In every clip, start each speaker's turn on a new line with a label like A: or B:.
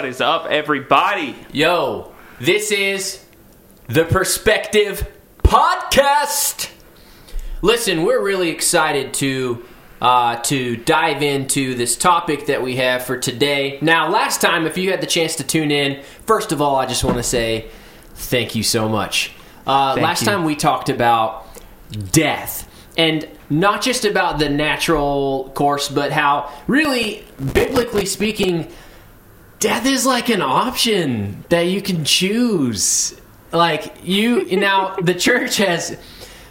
A: What is up, everybody?
B: Yo, this is the Perspective Podcast. Listen, we're really excited to uh, to dive into this topic that we have for today. Now, last time, if you had the chance to tune in, first of all, I just want to say thank you so much. Uh, last
A: you.
B: time we talked about death and not just about the natural course, but how really, biblically speaking, death is like an option that you can choose. Like you now, the church has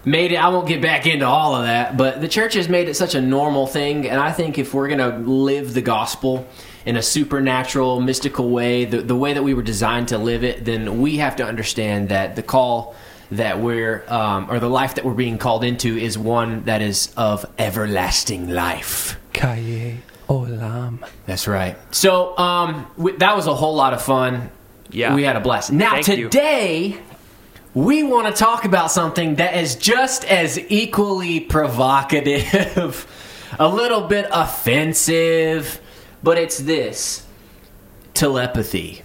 B: made it. I won't get back into all of that, but the church has made it such a normal thing, and I think if we're gonna live the gospel in a supernatural, mystical way, the, the way that we were designed to live it, then we have to understand that the call that we're um, or the life that we're being called into is one that is of everlasting life.
C: Kaye Olam.
B: That's right. So um, we, that was a whole lot of fun.
A: Yeah.
B: we had a blast. Now
A: Thank you.
B: today we want to talk about something that is just as equally provocative, a little bit offensive, but it's this telepathy.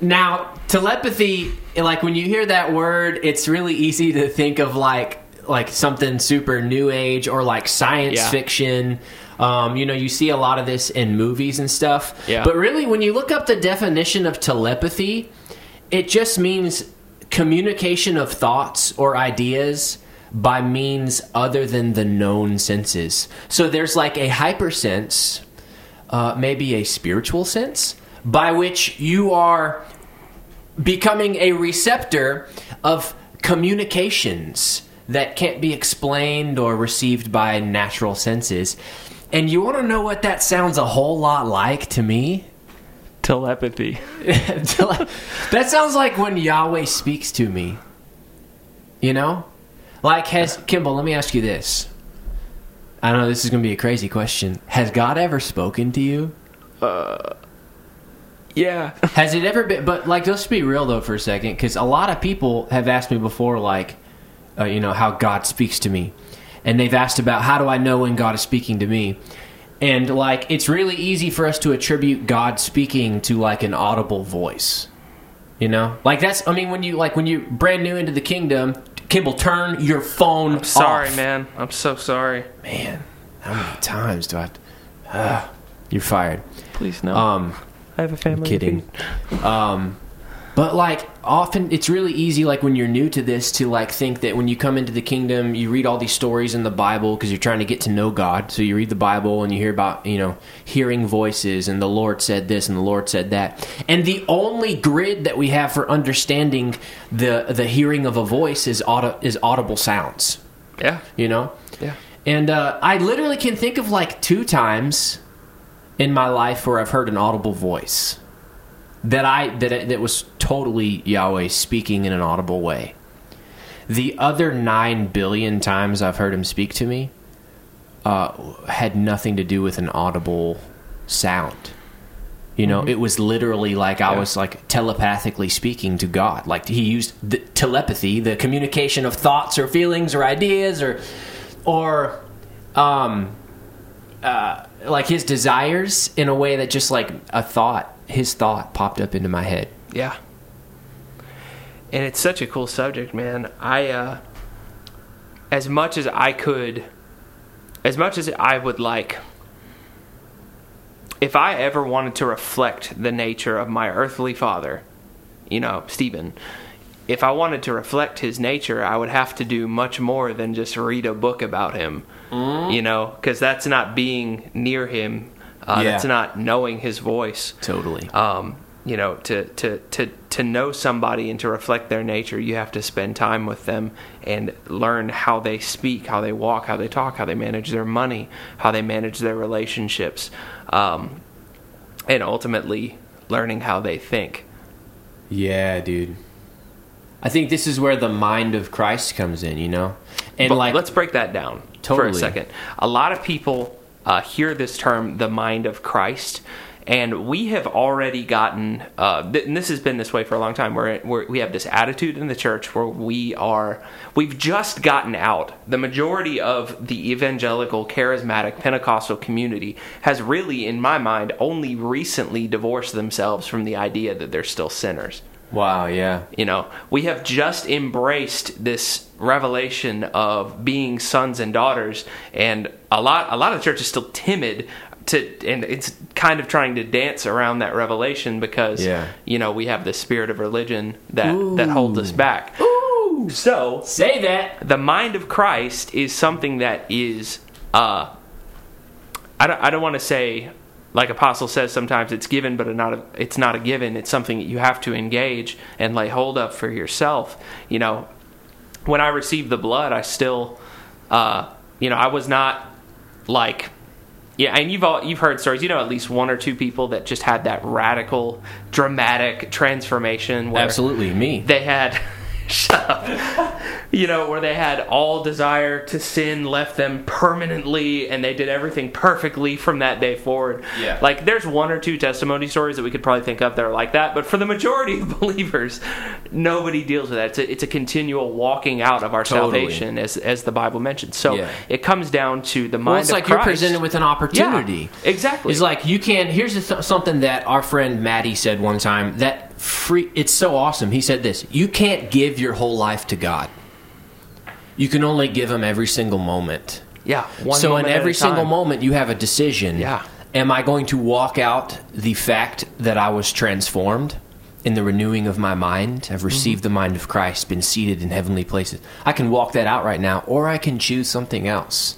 B: Now, telepathy, like when you hear that word, it's really easy to think of like like something super new age or like science
A: Yeah.
B: fiction. Um, you know, you see a lot of this in movies and stuff.
A: Yeah.
B: But really, when you look up the definition of telepathy, it just means communication of thoughts or ideas by means other than the known senses. So there's like a hypersense, uh, maybe a spiritual sense, by which you are becoming a receptor of communications that can't be explained or received by natural senses. And you want to know what that sounds a whole lot like to me?
A: Telepathy.
B: that sounds like when Yahweh speaks to me. You know? Like, has Kimble, let me ask you this. I know this is going to be a crazy question. Has God ever spoken to you? Uh.
A: Yeah.
B: Has it ever been? But like, let's be real though for a second, because a lot of people have asked me before, like, uh, you know, how God speaks to me, and they've asked about how do I know when God is speaking to me, and like, it's really easy for us to attribute God speaking to like an audible voice, you know, like that's. I mean, when you like when you brand new into the kingdom, Kimble, turn your phone.
A: Sorry,
B: off.
A: man. I'm so sorry.
B: Man, how many times do I? Uh, you're fired.
A: Please no.
B: Um.
A: I have a family. to
B: kidding. Um, but like often, it's really easy. Like when you're new to this, to like think that when you come into the kingdom, you read all these stories in the Bible because you're trying to get to know God. So you read the Bible and you hear about you know hearing voices and the Lord said this and the Lord said that. And the only grid that we have for understanding the the hearing of a voice is audi- is audible sounds.
A: Yeah.
B: You know.
A: Yeah.
B: And uh, I literally can think of like two times in my life where I've heard an audible voice that I that that was totally Yahweh speaking in an audible way. The other nine billion times I've heard him speak to me uh, had nothing to do with an audible sound. You know, it was literally like I
A: Yeah.
B: was like telepathically speaking to God. Like he used the telepathy, the communication of thoughts or feelings or ideas or or um uh like his desires in a way that just like a thought, his thought popped up into my head.
A: Yeah. And it's such a cool subject, man. I uh as much as I could as much as I would like if I ever wanted to reflect the nature of my earthly father, you know, Stephen, if I wanted to reflect his nature, I would have to do much more than just read a book about him. You know, because that's not being near him. Uh,
B: Yeah.
A: That's not knowing his voice
B: Totally.
A: um, you know, to, to, to, to know somebody and to reflect their nature, you have to spend time with them and learn how they speak, how they walk, how they talk, how they manage their money, how they manage their relationships, um, and ultimately learning how they think.
B: Yeah, dude. I think this is where the mind of Christ comes in, you know? And
A: But
B: like
A: let's break that down for a second. A lot of people uh, hear this term, the mind of Christ, And we have already gotten, uh, th- and this has been this way for a long time, where, where we have this attitude in the church where we are, we've just gotten out. The majority of the evangelical, charismatic, Pentecostal community has really, in my mind, only recently divorced themselves from the idea that they're still sinners.
B: Wow, yeah.
A: You know, we have just embraced this revelation of being sons and daughters, and a lot a lot of the church is still timid to, and it's kind of trying to dance around that revelation because
B: Yeah.
A: you know we have the spirit of religion that that holds us back.
B: Ooh,
A: So
B: say that.
A: the mind of Christ is something that is, uh, I don't, I don't want to say, like Apostle says sometimes it's given, but not a, it's not a given. It's something that you have to engage and lay hold of for yourself. You know, when I received the blood, I still, uh, you know, I was not like. Yeah, and you've all you've heard stories. You know, at least one or two people that just had that radical, dramatic transformation. Where
B: Absolutely, me.
A: they had shut up. you know where they had all desire to sin left them permanently and they did everything perfectly from that day forward
B: Yeah.
A: like there's one or two testimony stories that we could probably think of that are like that but for the majority of believers nobody deals with that it's a, it's a continual walking out of our
B: Totally.
A: salvation as as the bible mentions so
B: Yeah.
A: it comes down to the mind
B: Well, it's
A: of
B: like you're presented with an opportunity.
A: yeah, exactly
B: It's like you can. Here's th- something that our friend Maddie said one time. That free. It's so awesome. He said this: You can't give your whole life to God. You can only give Him every single moment.
A: yeah one
B: so in every single moment, you have a decision.
A: Yeah.
B: Am I going to walk out the fact that I was transformed in the renewing of my mind? I've received
A: Mm-hmm.
B: the mind of Christ, been seated in heavenly places. I can walk that out right now, or I can choose something else.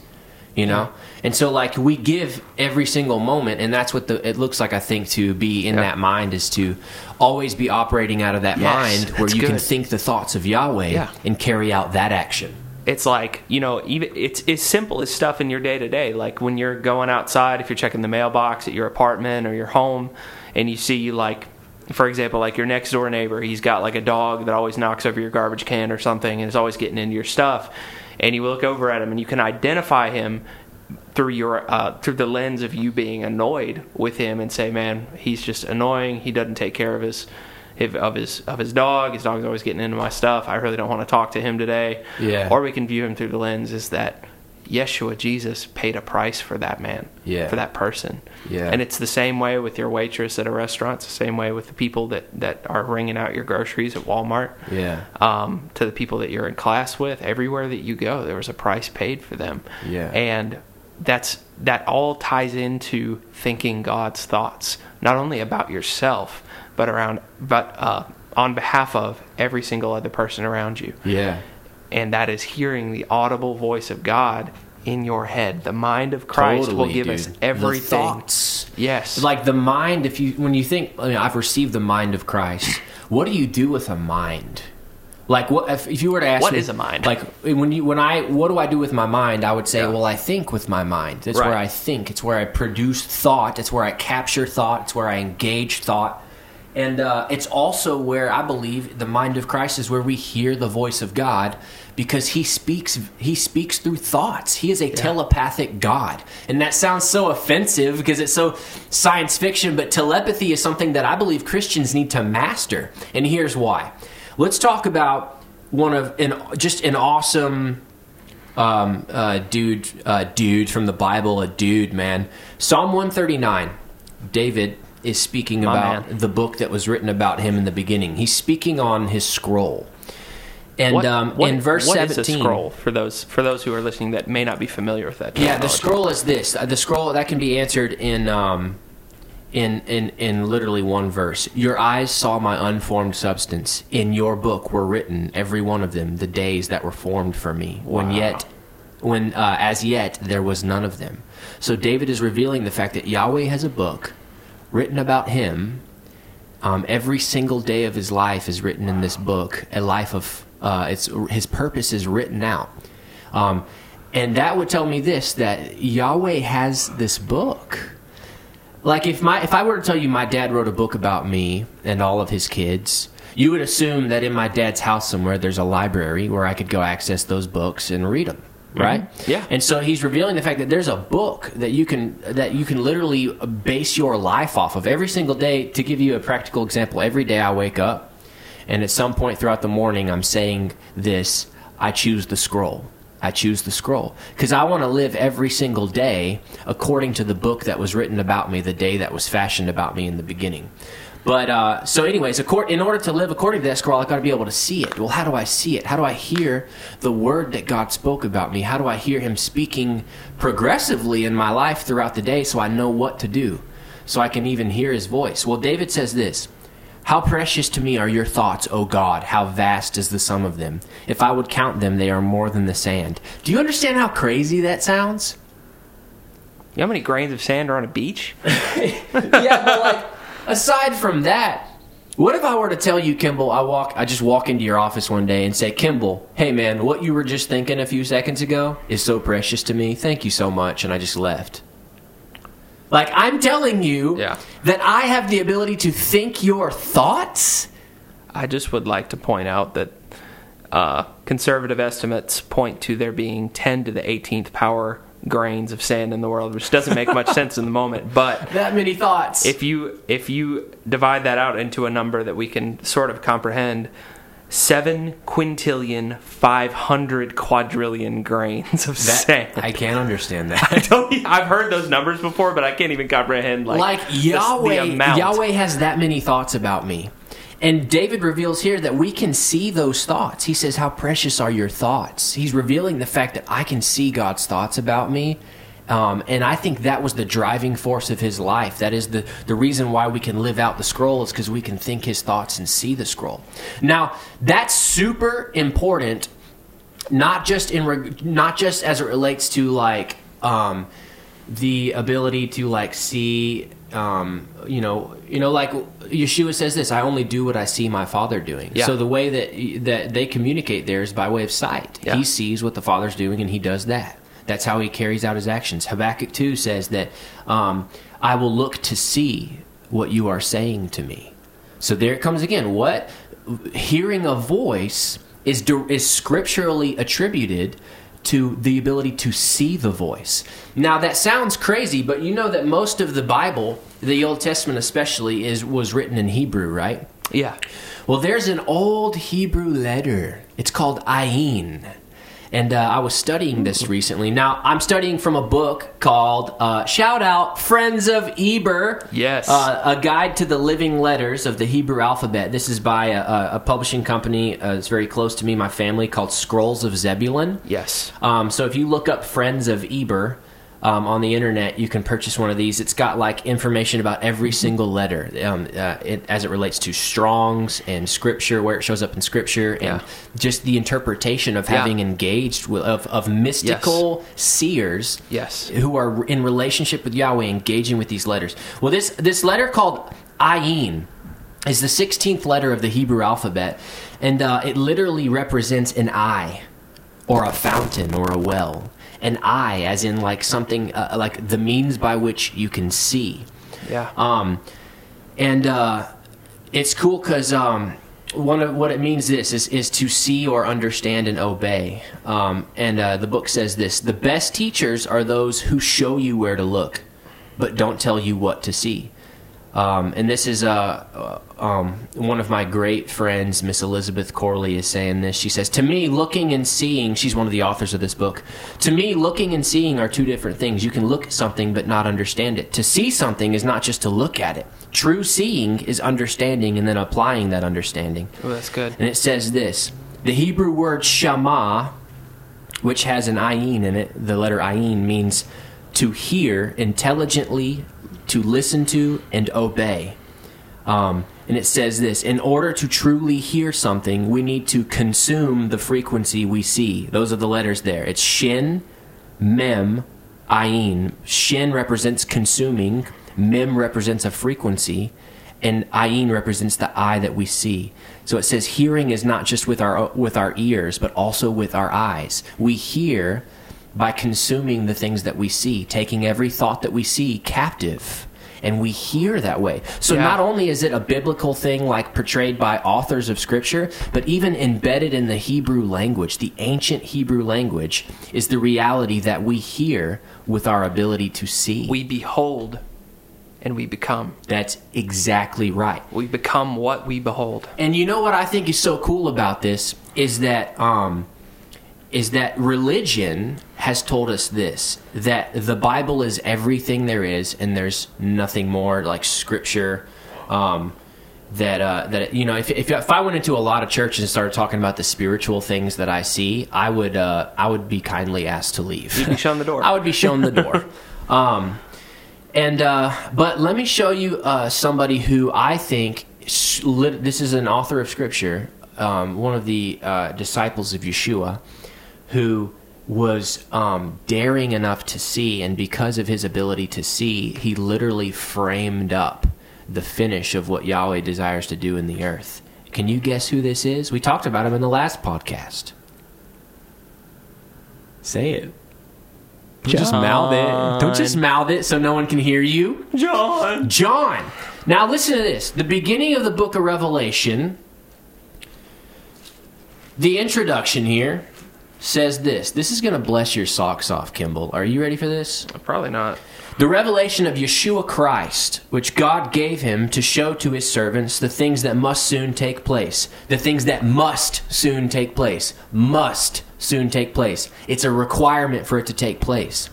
B: You know, and so like we give every single moment, and that's what the it looks like. I think to be in that mind is to always be operating out of that
A: Yes,
B: mind where you can think the thoughts of Yahweh
A: Yeah.
B: and carry out that action.
A: it's like you know even it's as simple as stuff in your day to day like when you're going outside if you're checking the mailbox at your apartment or your home and you see like for example like your next door neighbor he's got like a dog that always knocks over your garbage can or something and is always getting into your stuff and you look over at him and you can identify him through your uh, through the lens of you being annoyed with him and say, man, he's just annoying. He doesn't take care of his of his of his dog. His dog's always getting into my stuff. I really don't want to talk to him today.
B: Yeah.
A: Or we can view him through the lens is that Yeshua Jesus paid a price for that man.
B: Yeah.
A: For that person.
B: Yeah.
A: And it's the same way with your waitress at a restaurant. It's the same way with the people that that are ringing out your groceries at Walmart
B: Yeah.
A: um, to the people that you're in class with. Everywhere that you go, there was a price paid for them.
B: Yeah.
A: And that's that all ties into thinking God's thoughts, not only about yourself, but around, but uh, on behalf of every single other person around you.
B: Yeah.
A: And that is hearing the audible voice of God in your head. The mind of Christ will give
B: dude.
A: us
B: The
A: everything.
B: thoughts.
A: Yes.
B: Like the mind, if you when you think I mean, I've received the mind of Christ, what do you do with a mind? Like what if, if you were to ask
A: What
B: me,
A: is a mind?
B: Like when you when I what do I do with my mind? I would say,
A: Yeah.
B: well, I think with my mind. It's
A: Right.
B: where I think. It's where I produce thought. It's where I capture thought. It's where I engage thought. And uh, it's also where I believe the mind of Christ is where we hear the voice of God because he speaks he speaks through thoughts. He is a telepathic God. And that sounds so offensive because it's so science fiction, but telepathy is something that I believe Christians need to master. And here's why. Let's talk about one of an just an awesome um, uh, dude, uh, dude from the Bible, a dude, man. Psalm 139. David is speaking
A: My
B: about
A: man.
B: the book that was written about him in the beginning. He's speaking on his scroll. And
A: what,
B: um,
A: what-
B: in verse
A: what is
B: 17,
A: a scroll for those for those who are listening that may not be familiar with that?
B: yeah, the scroll is this. Uh, The scroll that can be answered in um, in in in literally one verse. Your eyes saw my unformed substance. In your book were written every one of them the days that were formed for me. When
A: Wow.
B: yet when uh, as yet there was none of them. So David is revealing the fact that Yahweh has a book written about him. Um, every single day of his life is written in this book. A life of uh, it's his purpose is written out, um, and that would tell me this: that Yahweh has this book. Like if my if I were to tell you my dad wrote a book about me and all of his kids, you would assume that in my dad's house somewhere there's a library where I could go access those books and read them, Mm-hmm. right?
A: Yeah.
B: And so he's revealing the fact that there's a book that you can that you can literally base your life off of every single day. To give you a practical example, every day I wake up, and at some point throughout the morning, I'm saying this: I choose the scroll. I choose the scroll because I want to live every single day according to the book that was written about me, the day that was fashioned about me in the beginning. But uh, so, anyways, accord- in order to live according to that scroll, I've got to be able to see it. Well, how do I see it? How do I hear the word that God spoke about me? How do I hear Him speaking progressively in my life throughout the day, so I know what to do, so I can even hear His voice? Well, David says this. How precious to me are your thoughts, O God. How vast is the sum of them. If I would count them, they are more than the sand. Do you understand how crazy that sounds?
A: You know how many grains of sand are on a beach?
B: yeah, but like aside from that, what if I were to tell you, Kimble, I walk I just walk into your office one day and say, Kimble, hey man, what you were just thinking a few seconds ago is so precious to me. Thank you so much, and I just left. Like I'm telling you
A: Yeah.
B: that I have the ability to think your thoughts.
A: I just would like to point out that uh, conservative estimates point to there being 10 to the 18th power grains of sand in the world, which doesn't make much sense in the moment. But
B: That many thoughts.
A: if you if you divide that out into a number that we can sort of comprehend, seven quintillion, five hundred quadrillion grains of
B: that,
A: sand.
B: I can't understand that.
A: I don't. I've heard those numbers before, but I can't even comprehend like,
B: like
A: the- the
B: Yahweh,
A: amount.
B: Yahweh has that many thoughts about me. And David reveals here that we can see those thoughts. He says, How precious are your thoughts? He's revealing the fact that I can see God's thoughts about me. Um, and I think that was the driving force of his life. That is the, the reason why we can live out the scroll, is because we can think his thoughts and see the scroll. Now, that's super important not just in reg- not just as it relates to like um, the ability to like see um, you know you know like Yeshua says this I only do what I see my father doing
A: Yeah.
B: so the way that that they communicate there is by way of sight
A: Yeah.
B: he sees what the father's doing and he does that that's how he carries out his actions Habakkuk 2 says that um, I will look to see what you are saying to me so there it comes again. What hearing a voice is is scripturally attributed to the ability to see the voice. Now that sounds crazy, but you know that most of the Bible, the Old Testament especially, is was written in Hebrew, right?
A: yeah.
B: Well, there's an old Hebrew letter. It's called Ayin. And uh, I was studying this recently. Now, I'm studying from a book called, uh, shout out, Friends of Eber.
A: Yes.
B: Uh, a Guide to the Living Letters of the Hebrew Alphabet. This is by a, a, publishing company uh, that's very close to me, my family, called Scrolls of Zebulun.
A: Yes.
B: Um, so if you look up Friends of Eber um, on the internet, you can purchase one of these. It's got like information about every single letter um, uh, it, as it relates to Strong's and Scripture, where it shows up in Scripture, and
A: Yeah.
B: just the interpretation of
A: Yeah.
B: having engaged with of, of mystical seers
A: Yes.
B: who are in relationship with Yahweh, engaging with these letters. Well, this this letter called Ayin is the 16th letter of the Hebrew alphabet, and uh, it literally represents an eye, or a fountain, or a well. An eye, as in like something uh, like the means by which you can see.
A: Yeah.
B: Um, and uh, it's cool because um, one of what it means this is is to see or understand and obey. Um, and uh, the book says this: the best teachers are those who show you where to look, but don't tell you what to see. Um, and this is uh, uh, um, one of my great friends, Miss Elizabeth Corley, is saying this. She says, To me, looking and seeing, she's one of the authors of this book. To me, looking and seeing are two different things. You can look at something but not understand it. To see something is not just to look at it. True seeing is understanding and then applying that understanding.
A: Oh, that's good.
B: And it says this The Hebrew word shama, which has an ayin in it, the letter ayin means to hear intelligently, to listen to, and obey. Um, and it says this In order to truly hear something, we need to consume the frequency we see. Those are the letters there. It's shin, mem, ayin. Shin represents consuming, mem represents a frequency, and ayin represents the eye that we see. So it says hearing is not just with our with our ears, but also with our eyes. We hear by consuming the things that we see, taking every thought that we see captive, and we hear that way. So
A: Yeah.
B: not only is it a biblical thing like portrayed by authors of scripture, but even embedded in the Hebrew language, the ancient Hebrew language is the reality that we hear with our ability to see.
A: We behold and we become.
B: That's exactly right.
A: We become what we behold.
B: And you know what I think is so cool about this is that um, is that religion has told us this that the Bible is everything there is, and there's nothing more like Scripture. Um, that uh, that you know, if, if if I went into a lot of churches and started talking about the spiritual things that I see, I would uh, I would be kindly asked to leave.
A: You'd be shown the door.
B: I would be shown the door. um, and uh, but let me show you uh, somebody who I think this is an author of scripture, um, one of the uh, disciples of Yeshua, who was um, daring enough to see, and because of his ability to see, he literally framed up the finish of what Yahweh desires to do in the earth. Can you guess who this is? We talked about him in the last podcast. Say it. Don't just mouth it. Don't just mouth it so no one can hear you.
A: John.
B: John. Now listen to this. The beginning of the book of Revelation, the introduction here says this. This is going to bless your socks off, Kimble. Are you ready for this?
A: Probably not.
B: The revelation of Yeshua Christ, which God gave him to show to his servants the things that must soon take place. The things that must soon take place. Must soon take place. It's a requirement for it to take place.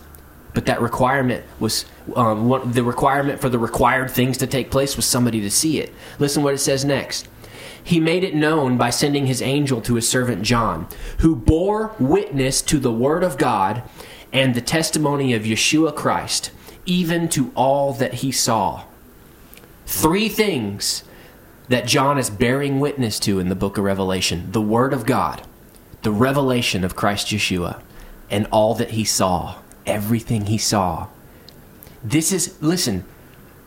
B: But that requirement was um, what, the requirement for the required things to take place was somebody to see it. Listen what it says next. He made it known by sending his angel to his servant John, who bore witness to the word of God and the testimony of Yeshua Christ, even to all that he saw. Three things that John is bearing witness to in the book of Revelation the word of God, the revelation of Christ Yeshua, and all that he saw, everything he saw. This is, listen,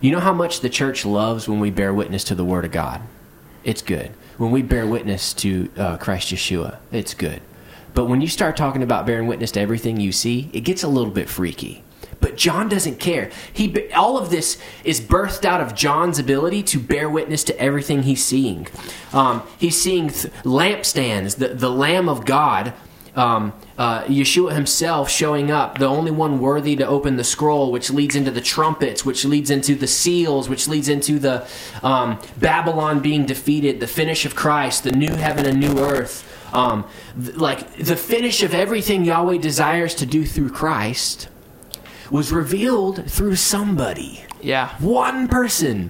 B: you know how much the church loves when we bear witness to the word of God? It's good. When we bear witness to uh, Christ Yeshua, it's good. But when you start talking about bearing witness to everything you see, it gets a little bit freaky. But John doesn't care. He all of this is birthed out of John's ability to bear witness to everything he's seeing. Um, he's seeing th- lampstands, the the Lamb of God, um, uh, Yeshua himself showing up, the only one worthy to open the scroll, which leads into the trumpets, which leads into the seals, which leads into the um, Babylon being defeated, the finish of Christ, the new heaven and new earth. Um, th- like the finish of everything Yahweh desires to do through Christ was revealed through somebody,
A: Yeah.
B: one person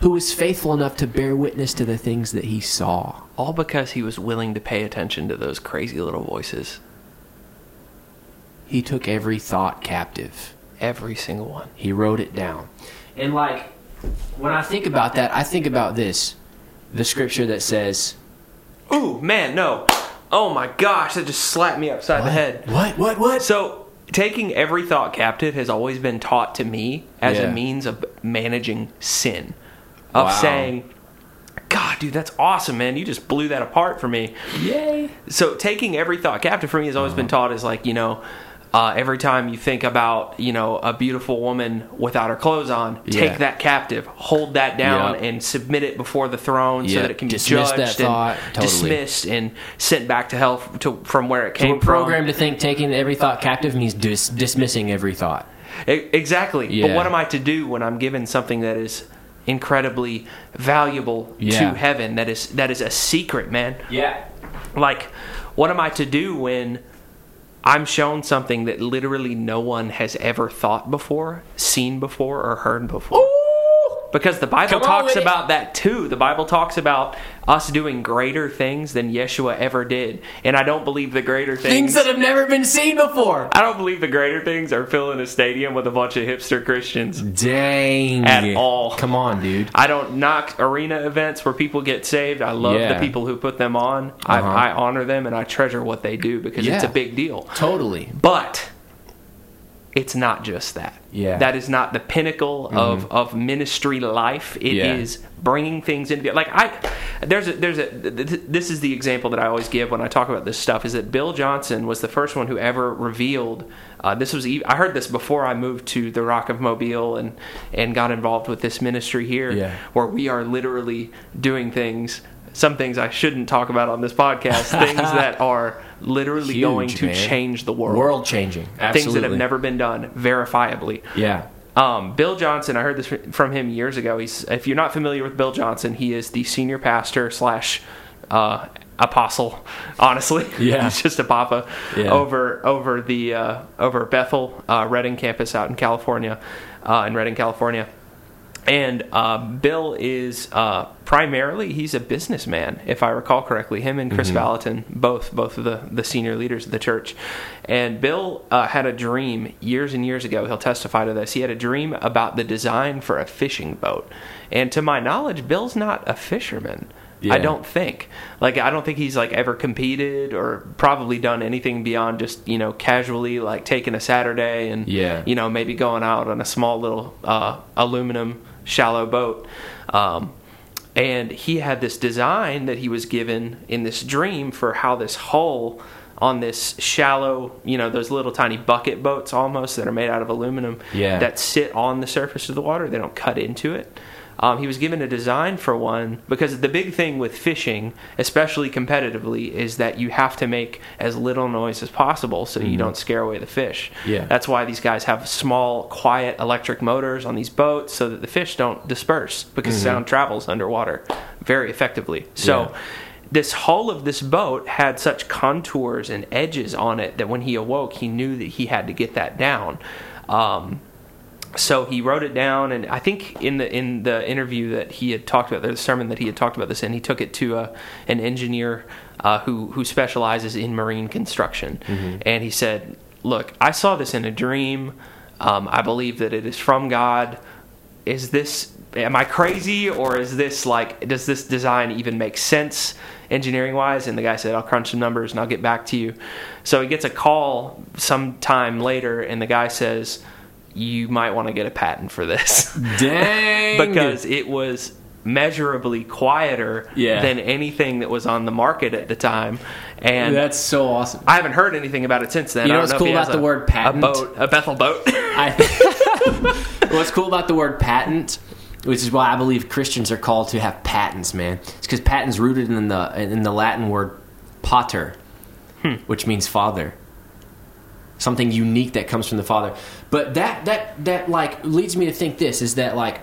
B: who was faithful enough to bear witness to the things that he saw.
A: All because he was willing to pay attention to those crazy little voices.
B: He took every thought captive.
A: Every single one.
B: He wrote it down. And like when I think about that, I think about this. The scripture that says
A: Ooh, man, no. Oh my gosh, that just slapped me upside the head.
B: What? What? What?
A: So, taking every thought captive has always been taught to me as
B: Yeah.
A: a means of managing sin. Of
B: Wow.
A: saying, God, dude, that's awesome, man. You just blew that apart for me.
B: Yay.
A: So, taking every thought captive for me has always been taught as like, you know, uh, every time you think about, you know, a beautiful woman without her clothes on,
B: Yeah.
A: take that captive, hold that down,
B: Yep.
A: and submit it before the throne so that it can be
B: Dismiss
A: judged
B: that thought.
A: and
B: Totally.
A: dismissed and sent back to hell to, from where it
B: So
A: came
B: we're programmed
A: from.
B: to think taking every thought captive means dis- dismissing every thought.
A: Exactly. But what am I to do when I'm given something that is incredibly valuable
B: Yeah.
A: to heaven? That is that is a secret, man.
B: Yeah.
A: Like, what am I to do when I'm shown something that literally no one has ever thought before, seen before, or heard before? Because the Bible
B: Come
A: talks about that too. The Bible talks about us doing greater things than Yeshua ever did. And I don't believe the greater things.
B: Things that have never been seen before.
A: I don't believe the greater things are filling a stadium with a bunch of hipster Christians.
B: Dang.
A: At all.
B: Come on, dude.
A: I don't knock arena events where people get saved. I love
B: Yeah.
A: the people who put them on.
B: Uh-huh.
A: I, I honor them and I treasure what they do because it's a big deal.
B: Totally.
A: But it's not just that.
B: Yeah.
A: That is not the pinnacle of, of ministry life. It is
B: Yeah.
A: bringing things into like I there's a there's a th- th- this is the example that I always give when I talk about this stuff is that Bill Johnson was the first one who ever revealed uh, this was I heard this before I moved to the Rock of Mobile and and got involved with this ministry here
B: Yeah.
A: where we are literally doing things some things I shouldn't talk about on this podcast things that are literally
B: Huge,
A: going to
B: man.
A: change the world
B: World changing. Absolutely.
A: things that have never been done verifiably
B: Yeah.
A: um, Bill Johnson, I heard this from him years ago. He's, if you're not familiar with Bill Johnson, he is the senior pastor slash uh, apostle. Honestly,
B: Yeah.
A: he's just a papa
B: Yeah.
A: over over the uh, over Bethel uh, Redding campus out in California, uh, in Redding, California. And uh, Bill is uh, primarily he's a businessman, if I recall correctly. Him and Kris Vallotton, both both of the, the senior leaders of the church. And Bill uh, had a dream years and years ago. He'll testify to this. He had a dream about the design for a fishing boat. And to my knowledge, Bill's not a fisherman.
B: Yeah.
A: I don't think. Like I don't think he's like ever competed or probably done anything beyond just you know casually like taking a Saturday and
B: Yeah.
A: you know maybe going out on a small little uh, aluminum shallow boat. Um, and he had this design that he was given in this dream for how this hull on this shallow, you know, those little tiny bucket boats almost that are made out of aluminum
B: Yeah.
A: that sit on the surface of the water. They don't cut into it. Um, he was given a design for one because the big thing with fishing, especially competitively, is that you have to make as little noise as possible so you don't scare away the fish.
B: Yeah.
A: That's why these guys have small, quiet electric motors on these boats so that the fish don't disperse because sound travels underwater very effectively. So.
B: Yeah.
A: This hull of this boat had such contours and edges on it that when he awoke, he knew that he had to get that down. Um, so he wrote it down and i think in the in the interview that he had talked about the sermon that he had talked about this and he took it to a, an engineer uh, who who specializes in marine construction. And he said look i saw this in a dream. Um, i believe that it is from god. Is this am i crazy or is this like does this design even make sense engineering wise and the guy said i'll crunch some numbers and i'll get back to you. So he gets a call sometime later and the guy says you might want to get a patent for this
B: Dang.
A: because it was measurably quieter
B: Yeah.
A: than anything that was on the market at the time and
B: that's so awesome.
A: I haven't heard anything about it since then.
B: You know what's
A: he
B: cool about the
A: a-
B: word patent?
A: A boat, a Bethel boat.
B: I, what's cool about the word patent, which is why I believe Christians are called to have patents, man. It's because patents rooted in the in the Latin word pater, hmm. which means father. Something unique that comes from the father. But that that that like leads me to think this is that like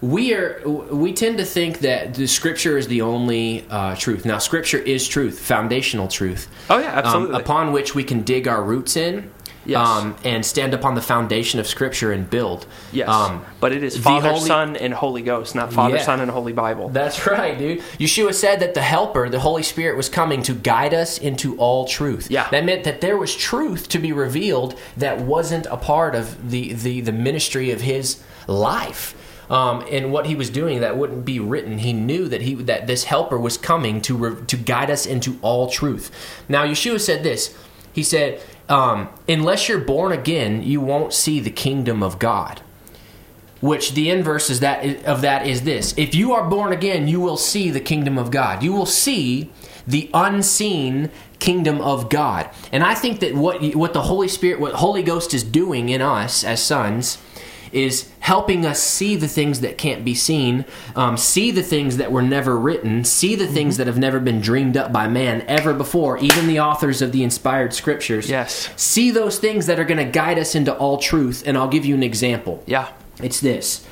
B: we are we tend to think that the scripture is the only uh, truth. Now, scripture is truth, foundational truth.
A: Oh, yeah, absolutely.
B: Um, upon which we can dig our roots in,
A: Yes.
B: um, and stand upon the foundation of scripture and build.
A: yes,
B: Um,
A: but it is
B: the
A: Father,
B: Holy-
A: Son, and Holy Ghost, not Father,
B: Yeah.
A: Son, and Holy Bible.
B: That's right, dude. Yeshua said that the Helper, the Holy Spirit, was coming to guide us into all truth.
A: Yeah.
B: that meant that there was truth to be revealed that wasn't a part of the the, the ministry of His life. Um, and what he was doing that wouldn't be written. He knew that he that this Helper was coming to re, to guide us into all truth. Now, Yeshua said this. He said, um, "Unless you're born again, you won't see the kingdom of God." which the inverse is that of that is this. If you are born again you will see the kingdom of god. You will see the unseen kingdom of god. And i think that what what the holy spirit what holy ghost is doing in us as sons is helping us see the things that can't be seen, um, see the things that were never written, see the things that have never been dreamed up by man ever before, even the authors of the inspired scriptures.
A: Yes.
B: See those things that are going to guide us into all truth. And I'll give you an example.
A: Yeah.
B: It's this.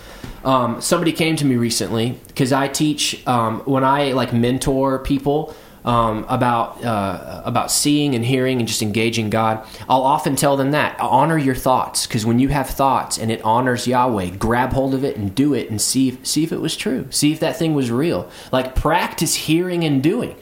B: Um, somebody came to me recently because I teach um, when I like mentor people um, about uh, about seeing and hearing and just engaging God. I'll often tell them that honor your thoughts because when you have thoughts and it honors Yahweh, grab hold of it and do it and see if, see if it was true. See if that thing was real. Like practice hearing and doing.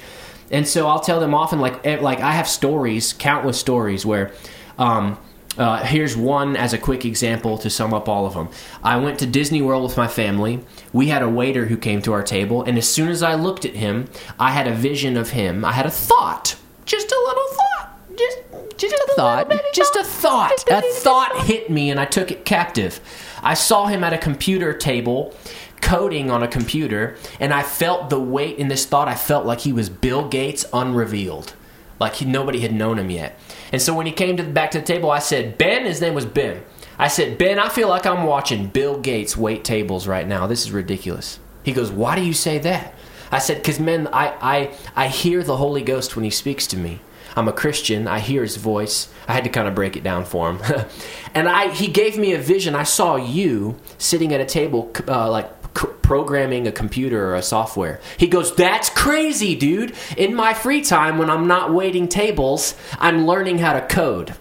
B: And so I'll tell them often like eh, like I have stories, countless stories where. Um, uh, here's one as a quick example to sum up all of them. I went to Disney World with my family. We had a waiter who came to our table, and as soon as I looked at him, I had a vision of him. I had a thought, just a little thought, just just a thought, just a thought. A thought hit me, and I took it captive. I saw him at a computer table, coding on a computer, and I felt the weight in this thought. I felt like he was Bill Gates unrevealed, like he, nobody had known him yet. And so when he came to the, back to the table, I said, "Ben," his name was Ben. I said, "Ben, I feel like I'm watching Bill Gates wait tables right now. This is ridiculous." He goes, "Why do you say that?" I said, "Because men, I, I, I hear the Holy Ghost when He speaks to me. I'm a Christian. I hear His voice. I had to kind of break it down for him, and I, He gave me a vision. I saw you sitting at a table, uh, like." C- Programming a computer or a software. He goes, That's crazy, dude. In my free time, when I'm not waiting tables, I'm learning how to code.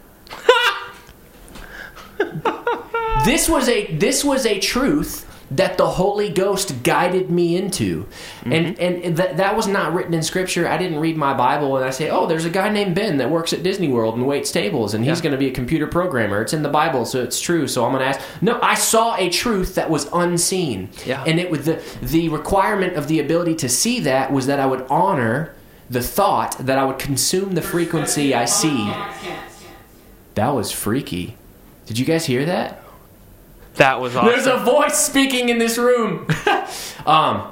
B: this was a this was a truth that the Holy Ghost guided me into, and mm-hmm. and that that was not written in Scripture. I didn't read my Bible and I say, oh, there's a guy named Ben that works at Disney World and waits tables, and he's
A: Yeah.
B: going to be a computer programmer. It's in the Bible, so it's true. So I'm going to ask. No, I saw a truth that was unseen,
A: Yeah.
B: and it was the the requirement of the ability to see that was that I would honor the thought that I would consume the frequency I see. That was freaky. Did you guys hear that?
A: That was awesome.
B: There's a voice speaking in this room. um,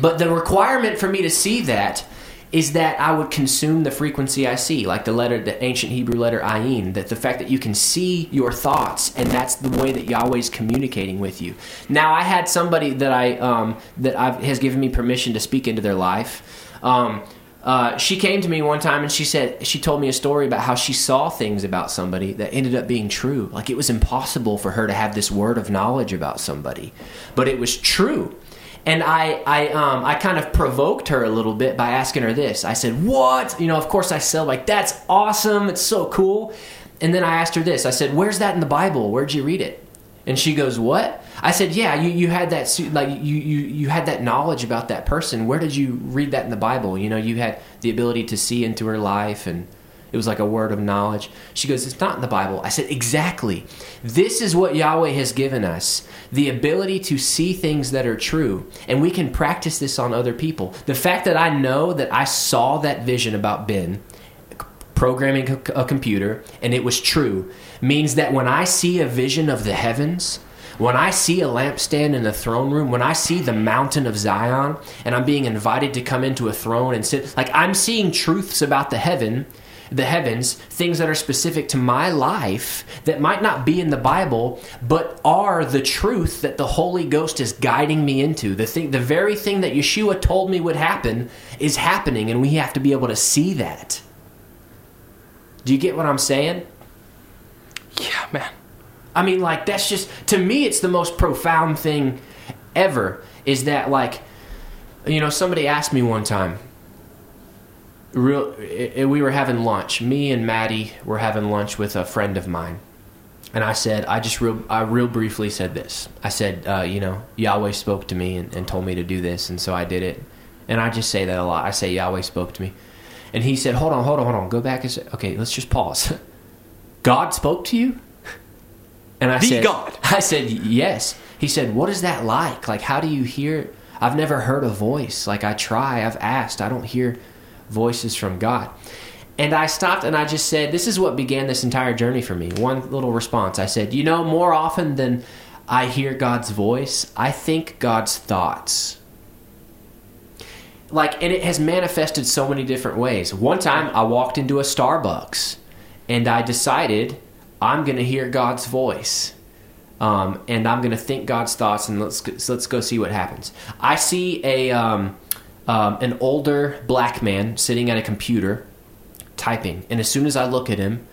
B: but the requirement for me to see that is that I would consume the frequency I see, like the letter, the ancient Hebrew letter ayin. That the fact that you can see your thoughts, and that's the way that Yahweh's communicating with you. Now, I had somebody that I um, that I've, has given me permission to speak into their life. Um, uh, she came to me one time and she said she told me a story about how she saw things about somebody that ended up being true. Like it was impossible for her to have this word of knowledge about somebody, but it was true. And I, I, um, I kind of provoked her a little bit by asking her this. I said, "What?" You know, of course I said, "Like that's awesome. It's so cool." And then I asked her this. I said, "Where's that in the Bible? Where'd you read it?" And she goes, "What?" I said, "Yeah, you, you had that like you, you you had that knowledge about that person. Where did you read that in the Bible? You know, you had the ability to see into her life, and it was like a word of knowledge." She goes, "It's not in the Bible." I said, "Exactly. This is what Yahweh has given us: the ability to see things that are true, and we can practice this on other people. The fact that I know that I saw that vision about Ben." programming a, a computer and it was true means that when I see a vision of the heavens, when I see a lampstand in the throne room, when I see the mountain of Zion and I'm being invited to come into a throne and sit, like I'm seeing truths about the heaven, the heavens, things that are specific to my life that might not be in the Bible, but are the truth that the Holy Ghost is guiding me into. The thing, the very thing that Yeshua told me would happen is happening, and we have to be able to see that. Do you get what I'm saying?
A: Yeah, man.
B: I mean, like that's just to me, it's the most profound thing ever. Is that like, you know, somebody asked me one time. Real, i i- we were having lunch. Me and Maddie were having lunch with a friend of mine, and I said, I just real, I real briefly said this. I said, uh, you know, Yahweh spoke to me and, and told me to do this, and so I did it. And I just say that a lot. I say Yahweh spoke to me, and he said, hold on, hold on, hold on, go back and say, okay, let's just pause. God spoke to you. And I
A: The
B: said,
A: God.
B: I said, yes. He said, what is that like? Like, how do you hear? I've never heard a voice. Like, I try, I've asked, I don't hear voices from God. And I stopped and I just said, this is what began this entire journey for me. One little response. I said, you know, more often than I hear God's voice, I think God's thoughts like and it has manifested so many different ways one time i walked into a starbucks and i decided i'm going to hear god's voice um, and i'm going to think god's thoughts and let's go, so let's go see what happens i see a um, um, an older black man sitting at a computer typing and as soon as i look at him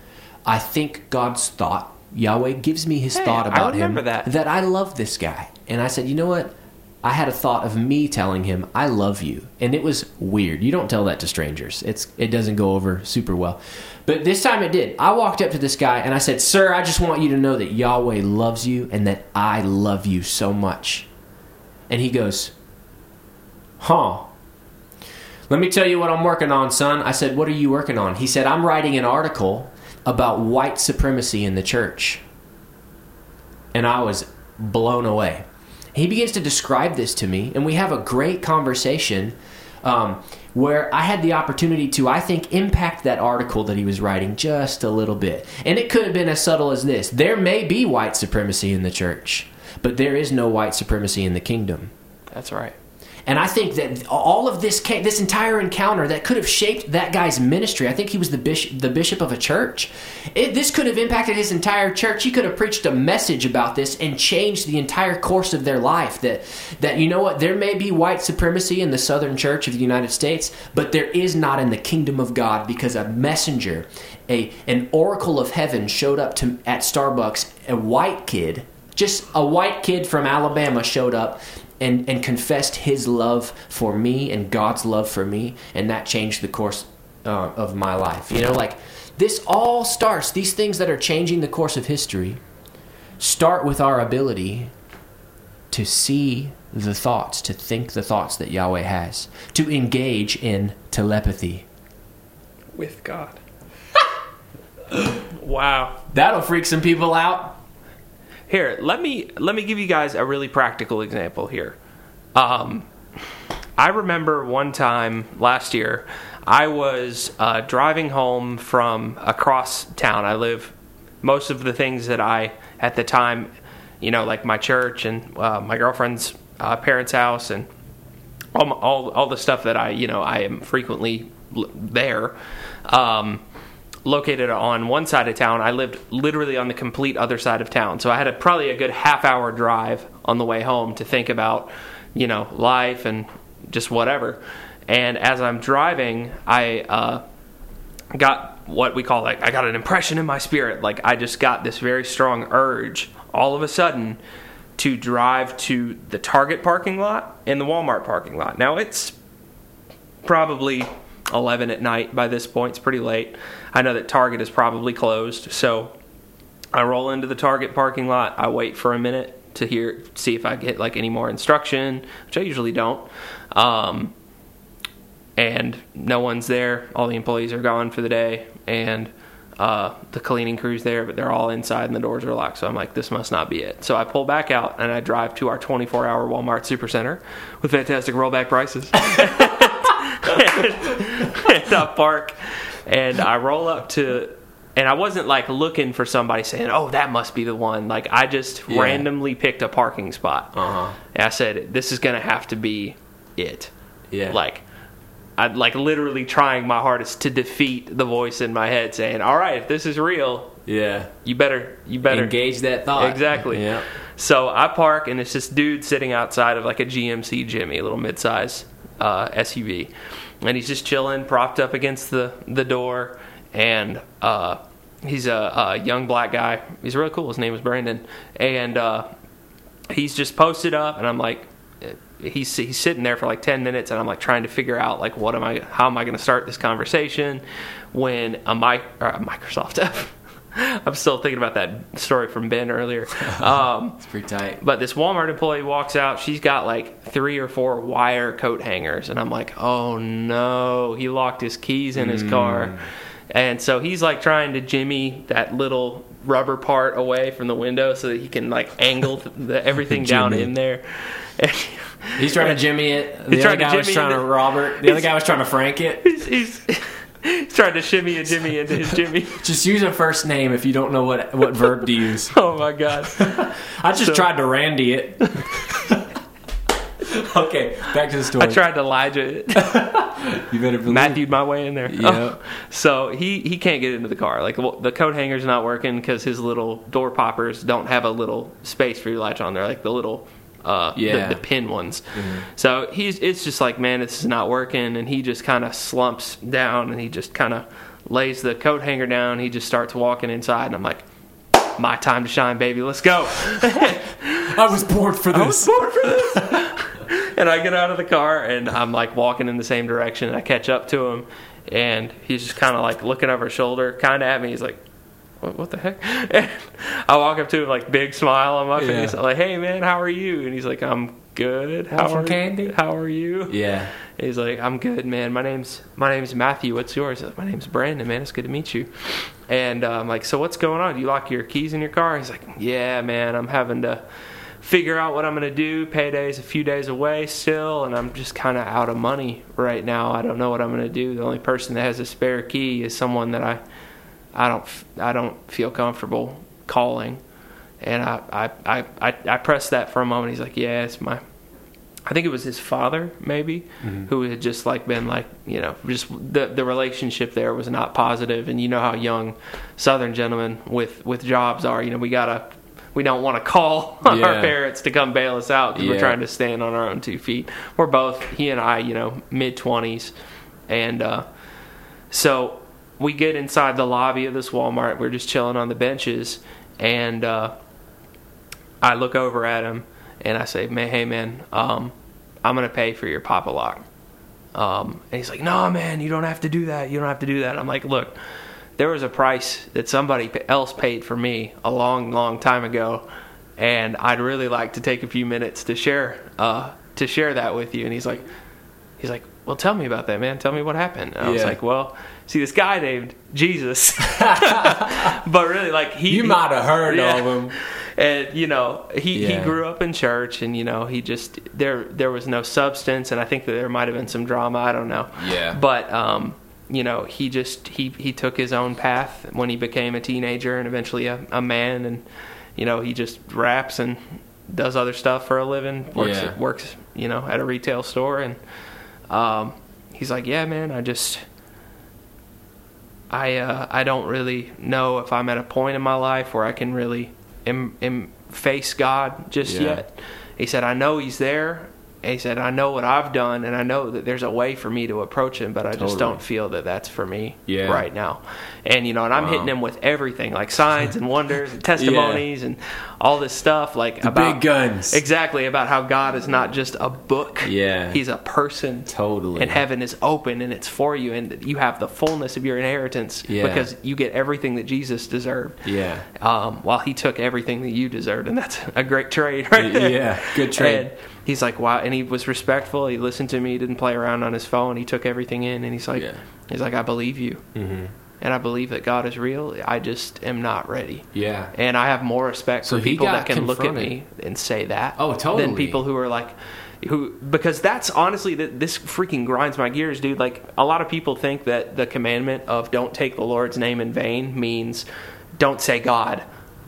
B: i think god's thought yahweh gives me his
A: Hey,
B: thought
A: I
B: about
A: remember
B: him
A: that.
B: that I love this guy. And I said, you know what? I had a thought of me telling him I love you, and it was weird. You don't tell that to strangers. It's it doesn't go over super well. But this time it did. I walked up to this guy and I said, "Sir, I just want you to know that Yahweh loves you and that I love you so much." And he goes, "Huh." Let me tell you what I'm working on, son. I said, What are you working on? He said, I'm writing an article about white supremacy in the church. And I was blown away. He begins to describe this to me, and we have a great conversation um, where I had the opportunity to, I think, impact that article that he was writing just a little bit. And it could have been as subtle as this there may be white supremacy in the church, but there is no white supremacy in the kingdom.
A: That's right.
B: And I think that all of this, ca- this entire encounter that could have shaped that guy's ministry. I think he was the bishop, the bishop of a church. It, this could have impacted his entire church. He could have preached a message about this and changed the entire course of their life. That that you know what, there may be white supremacy in the Southern Church of the United States, but there is not in the kingdom of God because a messenger, a an oracle of heaven showed up to at Starbucks. A white kid, just a white kid from Alabama, showed up and, and confessed his love for me and God's love for me, and that changed the course uh, of my life. You know, like this all starts, these things that are changing the course of history start with our ability to see the thoughts, to think the thoughts that Yahweh has, to engage in telepathy.
A: With God. wow.
B: That'll freak some people out.
A: Here, let me let me give you guys a really practical example here. Um, I remember one time last year, I was uh, driving home from across town. I live most of the things that I at the time, you know, like my church and uh, my girlfriend's uh, parents' house and all, all all the stuff that I you know I am frequently there. Um, located on one side of town. I lived literally on the complete other side of town. So I had a, probably a good half hour drive on the way home to think about, you know, life and just whatever. And as I'm driving, I uh, got what we call like, I got an impression in my spirit. Like, I just got this very strong urge all of a sudden to drive to the Target parking lot and the Walmart parking lot. Now, it's probably 11 at night by this point. It's pretty late. I know that Target is probably closed, so I roll into the Target parking lot. I wait for a minute to hear, see if I get like any more instruction, which I usually don't. Um, and no one's there. All the employees are gone for the day, and uh, the cleaning crew's there, but they're all inside and the doors are locked. So I'm like, this must not be it. So I pull back out and I drive to our 24 hour Walmart Supercenter with fantastic rollback prices. and I park and I roll up to and I wasn't like looking for somebody saying, "Oh, that must be the one." Like I just
B: Yeah.
A: randomly picked a parking spot.
B: Uh-huh.
A: And I said, "This is going to have to be it."
B: Yeah.
A: Like I'd like literally trying my hardest to defeat the voice in my head saying, "All right, if this is real,
B: yeah.
A: you better you better
B: Engage that thought.
A: Exactly.
B: Yeah.
A: So I park, and it's this dude sitting outside of like a GMC Jimmy, a little midsize uh, SUV, and he's just chilling, propped up against the the door, and uh, he's a, a young black guy. He's really cool. His name is Brandon, and uh, he's just posted up, and I'm like. He's, he's sitting there for like 10 minutes and I'm like trying to figure out like what am I how am I going to start this conversation when a mic a Microsoft I'm still thinking about that story from Ben earlier. Um,
B: It's pretty tight.
A: but this Walmart employee walks out. She's got like three or four wire coat hangers, and I'm like, oh no, he locked his keys in his car, and so he's like trying to jimmy that little rubber part away from the window so that he can like angle the, everything down in there. And
B: He's trying to jimmy it. The
A: He's
B: other guy was trying to
A: the-
B: Robert. The other guy was trying to Frank it.
A: he's, he's, he's trying to shimmy a Jimmy into his Jimmy.
B: Just use a first name if you don't know what what verb to use.
A: Oh my god!
B: I just
A: So-
B: tried to Randy it. okay, back to the story.
A: I tried to Elijah it.
B: You better believe.
A: Matthewed my way in there.
B: Yeah.
A: So he he can't get into the car. Like well, the coat hanger's not working because his little door poppers don't have a little space for your latch on there, like the little. Uh, the-
B: Yeah.
A: the, pin ones. So he's it's just like, man, this is not working, and he just kind of slumps down, and he just kind of lays the coat hanger down. He just starts walking inside, and I'm like, my time to shine, baby. Let's go.
B: I was born for this.
A: I was born for this. and I get out of the car and I'm like walking in the same direction. And I catch up to him, and he's just kind of like looking over his shoulder, kind of at me. He's like, "What, what the heck?" And I walk up to him, like big smile on my
B: Yeah.
A: face. I'm like, "Hey man, how are you?" And he's like, "I'm good. How are
B: candy?"
A: How are you?"
B: Yeah.
A: He's like, "I'm good, man. My name's my name's Matthew. What's yours?" Like, My name's Brandon, man. It's good to meet you. And uh, I'm like, "So what's going on? Do you lock your keys in your car?" He's like, "Yeah, man. I'm having to." figure out what I'm going to do. Payday's a few days away still, and I'm just kind of out of money right now. I don't know what I'm going to do. The only person that has a spare key is someone that I I don't I don't feel comfortable calling. And I I I I, I pressed that for a moment. He's like, "Yeah, it's my I think it was his father, maybe, who had just like been like, you know, just the the relationship there was not positive, and you know how young Southern gentlemen with with jobs are. You know, we gotta, we don't want to call our
B: Yeah.
A: parents to come bail us out because we're trying to stand on our own two feet. We're both he and I, you know, mid twenties, and uh, so we get inside the lobby of this Walmart. We're just chilling on the benches, and uh, I look over at him and I say, "Man, hey man, um, I'm gonna pay for your Pop-A-Lock." Um, and he's like, "No, man, you don't have to do that. You don't have to do that." I'm like, "Look, there was a price that somebody else paid for me a long, long time ago, and I'd really like to take a few minutes to share uh, to share that with you." And he's like, he's like, "Well, tell me about that, man. Tell me what happened." And I was like, "Well, see, this guy named Jesus, but really, like he
B: You might have heard
A: Yeah.
B: of him.
A: and you know he,
B: Yeah.
A: he grew up in church and you know he just there there was no substance and i think that there might have been some drama i don't know
B: Yeah.
A: but um you know he just he he took his own path when he became a teenager and eventually a, a man and you know he just raps and does other stuff for a living works
B: Yeah.
A: works you know at a retail store and um he's like yeah man i just I uh, I don't really know if I'm at a point in my life where I can really face God just
B: Yeah.
A: yet. He said, I know He's there. He said, I know what I've done, and I know that there's a way for me to approach Him, but I just don't feel that that's for me
B: Yeah.
A: right now. And you know, and I'm
B: Wow.
A: hitting Him with everything, like signs and wonders, and testimonies, and all this stuff, like about
B: big guns.
A: Exactly about how God is not just a book.
B: Yeah.
A: He's a person.
B: Totally.
A: And heaven is open and it's for you, and you have the fullness of your inheritance
B: Yeah.
A: because you get everything that Jesus deserved.
B: Yeah.
A: Um, while he took everything that you deserved, and that's a great trade, right there.
B: Yeah, good trade.
A: And he's like, wow, and he was respectful. He listened to me. He didn't play around on his phone. He took everything in, and he's like,
B: Yeah.
A: he's like, I believe you,
B: Mhm.
A: and I believe that God is real. I just am not ready.
B: Yeah.
A: And I have more respect
B: So
A: for people that can look at me and say that.
B: Oh, totally.
A: Than people who are like, who because that's honestly that this freaking grinds my gears, dude. Like a lot of people think that the commandment of don't take the Lord's name in vain means don't say God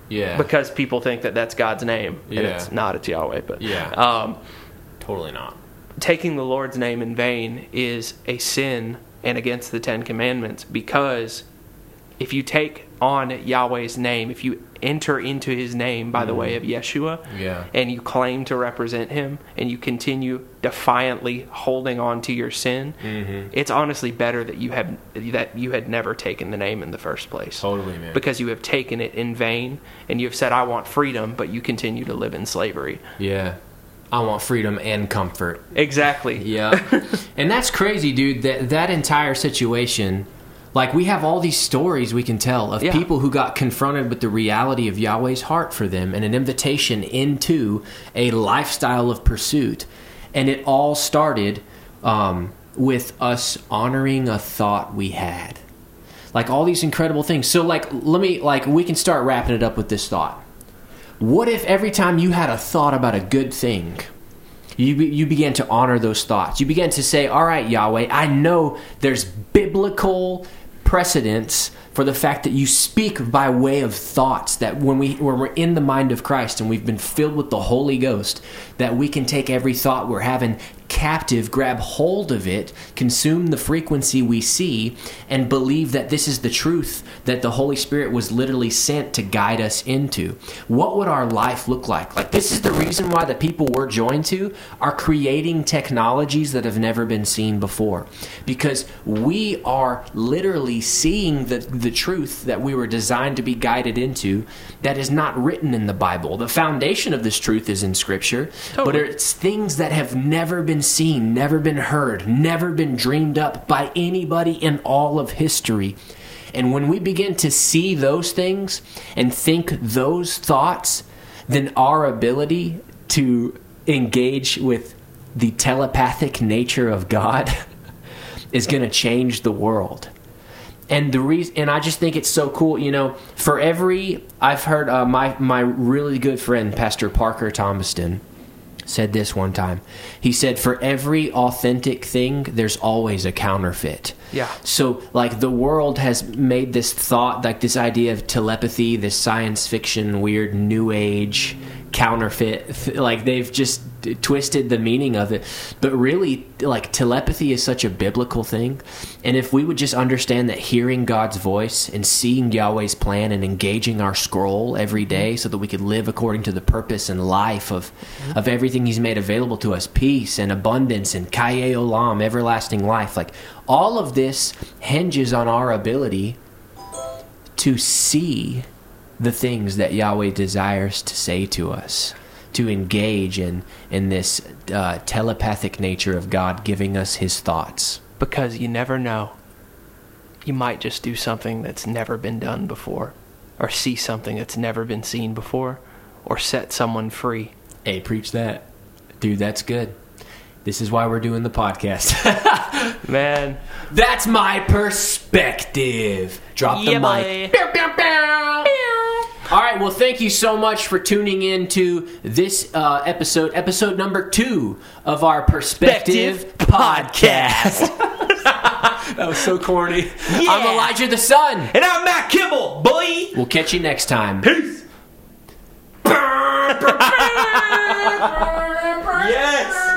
B: Yeah.
A: because people think that that's God's name and
B: Yeah.
A: it's not. It's Yahweh. But
B: Yeah.
A: um,
B: totally not.
A: taking the Lord's name in vain is a sin and against the Ten Commandments because if you take on Yahweh's name, if you enter into his name by the way of Yeshua,
B: Yeah.
A: and you claim to represent him, and you continue defiantly holding on to your sin,
B: Mm-hmm.
A: it's honestly better that you had that you had never taken the name in the first place.
B: Totally, man.
A: Because you have taken it in vain, and you have said, "I want freedom," but you continue to live in slavery.
B: Yeah. I want freedom and comfort.
A: Exactly.
B: Yeah. and that's crazy, dude. That that entire situation, like we have all these stories we can tell of
A: Yeah.
B: people who got confronted with the reality of Yahweh's heart for them and an invitation into a lifestyle of pursuit. And it all started um, with us honoring a thought we had. Like all these incredible things. So like let me like we can start wrapping it up with this thought. What if every time you had a thought about a good thing, you, you began to honor those thoughts? You began to say, All right, Yahweh, I know there's biblical precedence for the fact that you speak by way of thoughts that when we when we're in the mind of Christ and we've been filled with the Holy Ghost that we can take every thought we're having captive grab hold of it consume the frequency we see and believe that this is the truth that the Holy Spirit was literally sent to guide us into. What would our life look like? Like this is the reason why the people we're joined to are creating technologies that have never been seen before. Because we are literally seeing the the truth that we were designed to be guided into that is not written in the Bible. The foundation of this truth is in scripture but it's things that have never been seen never been heard never been dreamed up by anybody in all of history and when we begin to see those things and think those thoughts, then our ability to engage with the telepathic nature of God is going to change the world. and the reason, and I just think it's so cool. You know, for every I've heard uh, my my really good friend Pastor Parker Thomaston said this one time. He said, "For every authentic thing, there's always a counterfeit."
A: Yeah.
B: So, like, the world has made this thought, like this idea of telepathy, this science fiction, weird new age counterfeit. Like, they've just twisted the meaning of it. But really, like, telepathy is such a biblical thing. And if we would just understand that hearing God's voice and seeing Yahweh's plan and engaging our scroll every day so that we could live according to the purpose and life of, of everything He's made available to us peace and abundance and kaye olam, everlasting life like, all of this hinges on our ability to see the things that Yahweh desires to say to us, to engage in in this uh, telepathic nature of God giving us His thoughts.
A: Because you never know. You might just do something that's never been done before, or see something that's never been seen before, or set someone free.
B: Hey, preach that, dude. That's good. This is why we're doing the podcast.
A: Man,
B: That's my perspective. Drop the
A: Yeah,
B: mic.
A: boy.
B: All right. Well, thank you so much for tuning in to this uh, episode, episode number two of our Perspective,
A: Perspective
B: podcast. that was so corny. I'm Elijah the Son.
A: and I'm Matt Kimble, boy.
B: We'll catch you next time.
A: Peace.